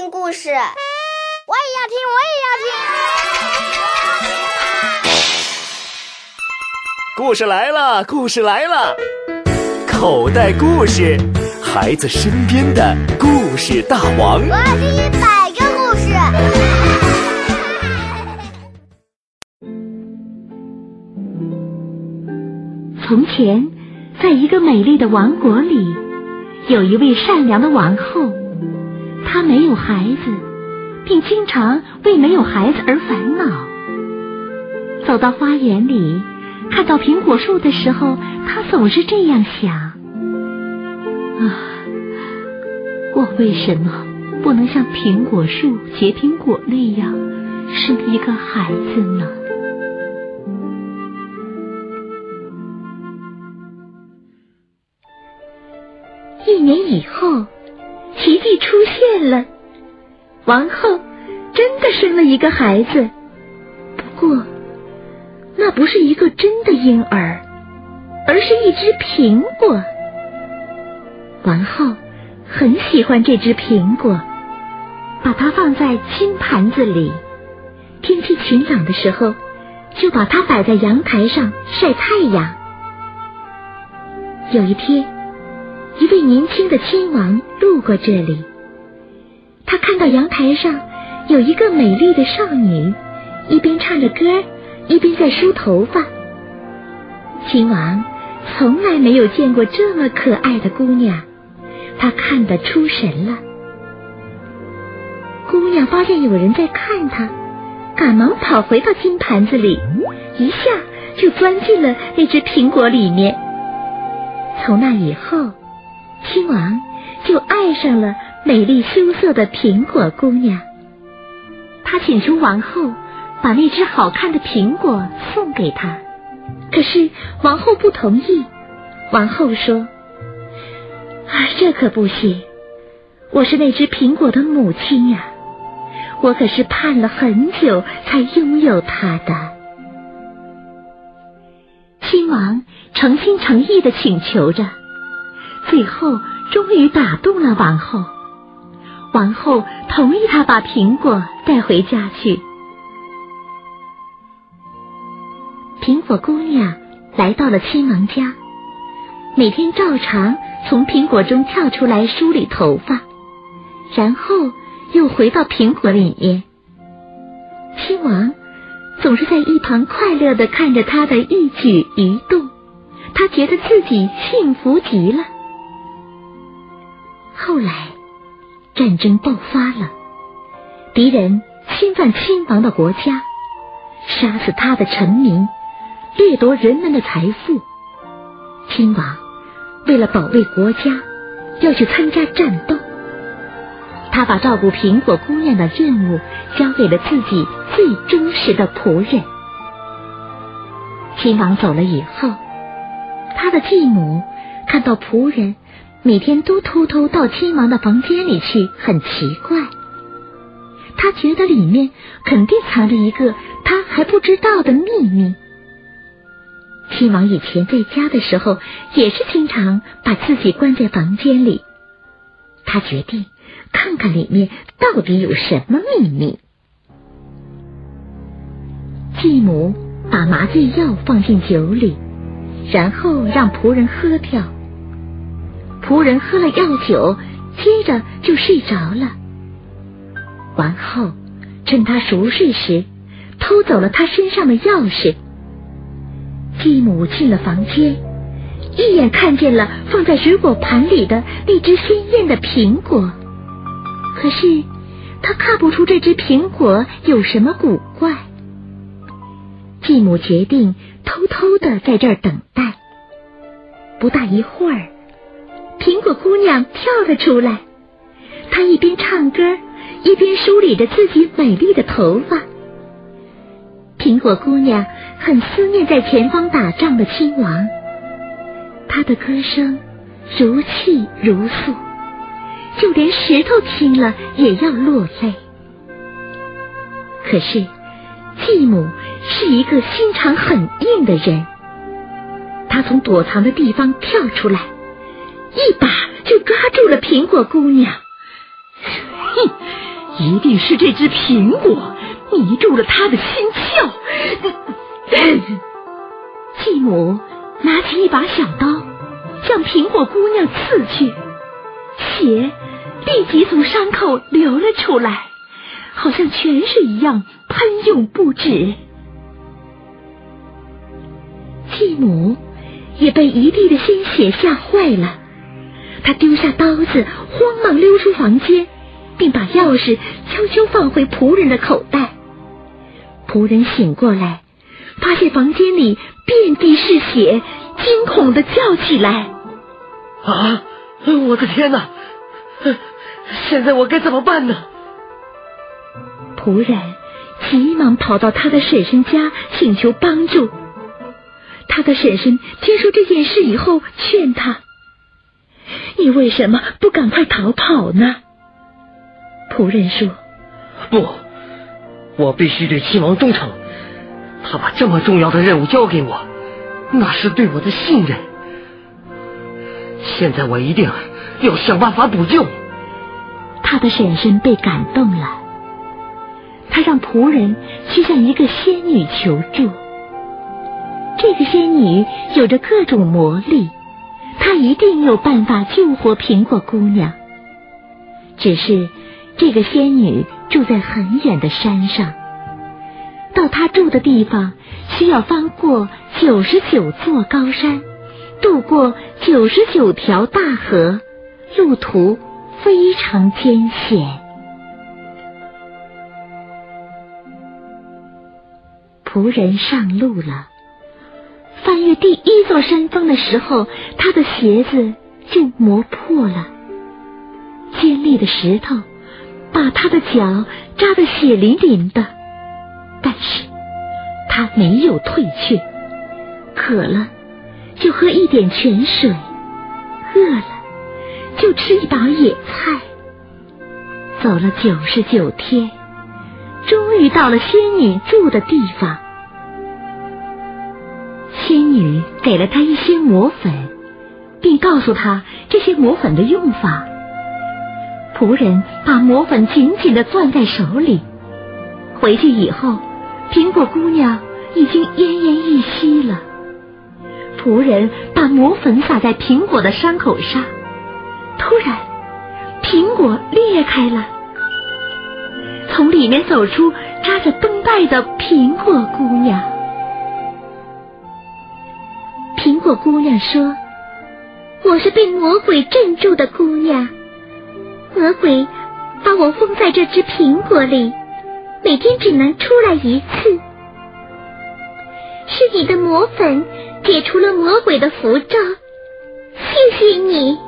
听故事，我也要听，我也要听。故事来了，故事来了，口袋故事，孩子身边的故事大王。我要听一百个故事。从前，在一个美丽的王国里，有一位善良的王后。他没有孩子，并经常为没有孩子而烦恼。走到花园里，看到苹果树的时候，他总是这样想：啊，我为什么不能像苹果树结苹果那样生一个孩子呢？一年以后。奇迹出现了，王后真的生了一个孩子。不过，那不是一个真的婴儿，而是一只苹果。王后很喜欢这只苹果，把它放在金盘子里。天气晴朗的时候，就把它摆在阳台上晒太阳。有一天。一位年轻的亲王路过这里，到阳台上有一个美丽的少女，一边唱着歌，一边在梳头发。亲王从来没有见过这么可爱的姑娘，他看得出神了。姑娘发现有人在看她，赶忙跑回到金盘子里，一下就钻进了那只苹果里面。从那以后。亲王就爱上了美丽羞涩的苹果姑娘，他请求王后把那只好看的苹果送给他，可是王后不同意。王后说：“啊，这可不行！我是那只苹果的母亲呀，我可是盼了很久才拥有它的。”亲王诚心诚意的请求着。最后，终于打动了王后。王后同意他把苹果带回家去。苹果姑娘来到了亲王家，每天照常从苹果中跳出来梳理头发，然后又回到苹果里面。亲王总是在一旁快乐的看着她的一举一动，他觉得自己幸福极了。后来，战争爆发了，敌人侵犯亲王的国家，杀死他的臣民，掠夺人们的财富。亲王为了保卫国家，要去参加战斗。他把照顾苹果姑娘的任务交给了自己最忠实的仆人。亲王走了以后，他的继母看到仆人。每天都偷偷到亲王的房间里去，很奇怪。他觉得里面肯定藏着一个他还不知道的秘密。亲王以前在家的时候，也是经常把自己关在房间里。他决定看看里面到底有什么秘密。继母把麻醉药放进酒里，然后让仆人喝掉。仆人喝了药酒，接着就睡着了。王后趁他熟睡时，偷走了他身上的钥匙。继母进了房间，一眼看见了放在水果盘里的那只鲜艳的苹果。可是他看不出这只苹果有什么古怪。继母决定偷偷的在这儿等待。不大一会儿。苹果姑娘跳了出来，她一边唱歌，一边梳理着自己美丽的头发。苹果姑娘很思念在前方打仗的亲王，她的歌声如泣如诉，就连石头听了也要落泪。可是继母是一个心肠很硬的人，她从躲藏的地方跳出来。一把就抓住了苹果姑娘，哼，一定是这只苹果迷住了他的心窍。继母拿起一把小刀，向苹果姑娘刺去，血立即从伤口流了出来，好像泉水一样喷涌不止。继母也被一地的鲜血吓坏了，他丢下刀子，慌忙溜出房间，并把钥匙悄悄放回仆人的口袋。仆人醒过来，发现房间里遍地是血，惊恐的叫起来：“啊，我的天哪！现在我该怎么办呢？”仆人急忙跑到他的婶婶家请求帮助。他的婶婶听说这件事以后，劝他：“你为什么不赶快逃跑呢？”仆人说：“不，我必须对亲王忠诚。他把这么重要的任务交给我，那是对我的信任。现在我一定要想办法补救。”他的婶婶被感动了，他让仆人去向一个仙女求助。这个仙女有着各种魔力，他一定有办法救活苹果姑娘。只是这个仙女住在很远的山上，到她住的地方需要翻过九十九座高山，渡过九十九条大河，路途非常艰险。仆人上路了。翻越第一座山峰的时候，他的鞋子就磨破了。尖利的石头把他的脚扎得血淋淋的，但是他没有退却。渴了就喝一点泉水，饿了就吃一把野菜。走了九十九天，终于到了仙女住的地方。女给了他一些魔粉，并告诉他这些魔粉的用法。仆人把魔粉紧紧的攥在手里。回去以后，苹果姑娘已经奄奄一息了。仆人把魔粉撒在苹果的伤口上，突然，苹果裂开了，从里面走出扎着绷带的苹果姑娘。果姑娘说：“我是被魔鬼镇住的姑娘，魔鬼把我封在这只苹果里，每天只能出来一次。是你的魔粉解除了魔鬼的符咒，谢谢你。”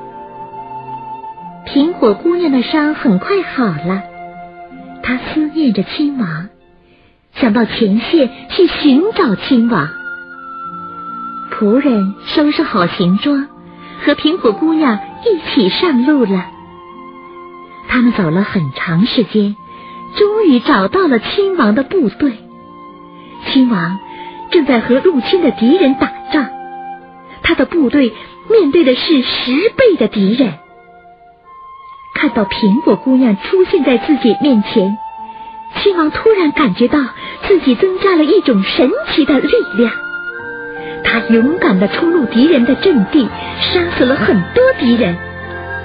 苹果姑娘的伤很快好了，她思念着亲王，想到前线去寻找亲王。仆人收拾好行装，和苹果姑娘一起上路了。他们走了很长时间，终于找到了亲王的部队。亲王正在和入侵的敌人打仗，他的部队面对的是十倍的敌人。看到苹果姑娘出现在自己面前，亲王突然感觉到自己增加了一种神奇的力量。他勇敢的冲入敌人的阵地，杀死了很多敌人。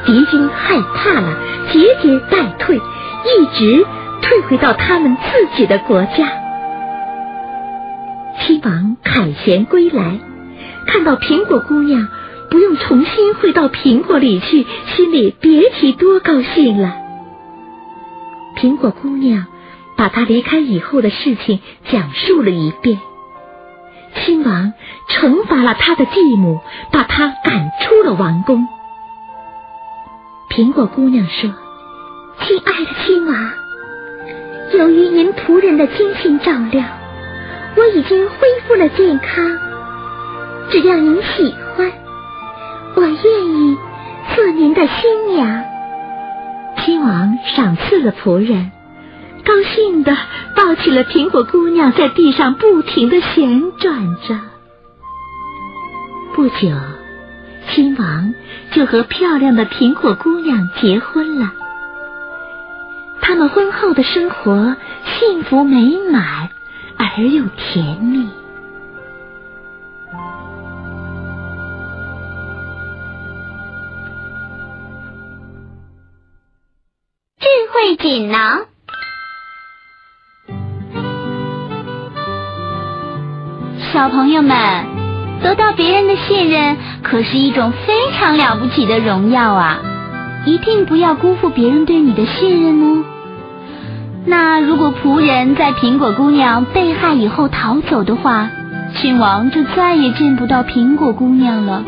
敌军害怕了，节节败退，一直退回到他们自己的国家。亲王凯旋归来，看到苹果姑娘不用重新回到苹果里去，心里别提多高兴了。苹果姑娘把她离开以后的事情讲述了一遍。亲王惩罚了他的继母，把他赶出了王宫。苹果姑娘说：“亲爱的亲王，由于您仆人的精心照料，我已经恢复了健康。只要您喜欢，我愿意做您的新娘。”亲王赏赐了仆人。高兴的抱起了苹果姑娘，在地上不停的旋转着。不久，亲王就和漂亮的苹果姑娘结婚了。他们婚后的生活幸福美满而又甜蜜。智慧锦囊。小朋友们，得到别人的信任可是一种非常了不起的荣耀啊！一定不要辜负别人对你的信任哦。那如果仆人在苹果姑娘被害以后逃走的话，郡王就再也见不到苹果姑娘了。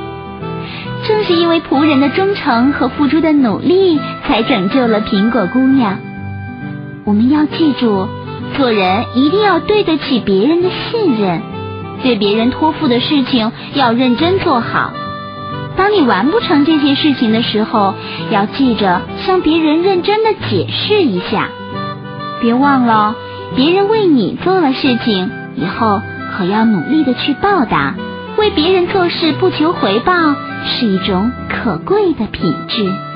正是因为仆人的忠诚和付出的努力，才拯救了苹果姑娘。我们要记住，做人一定要对得起别人的信任，对别人托付的事情要认真做好。当你完不成这些事情的时候，要记着向别人认真的解释一下。别忘了，别人为你做了事情，以后可要努力的去报答。为别人做事不求回报，是一种可贵的品质。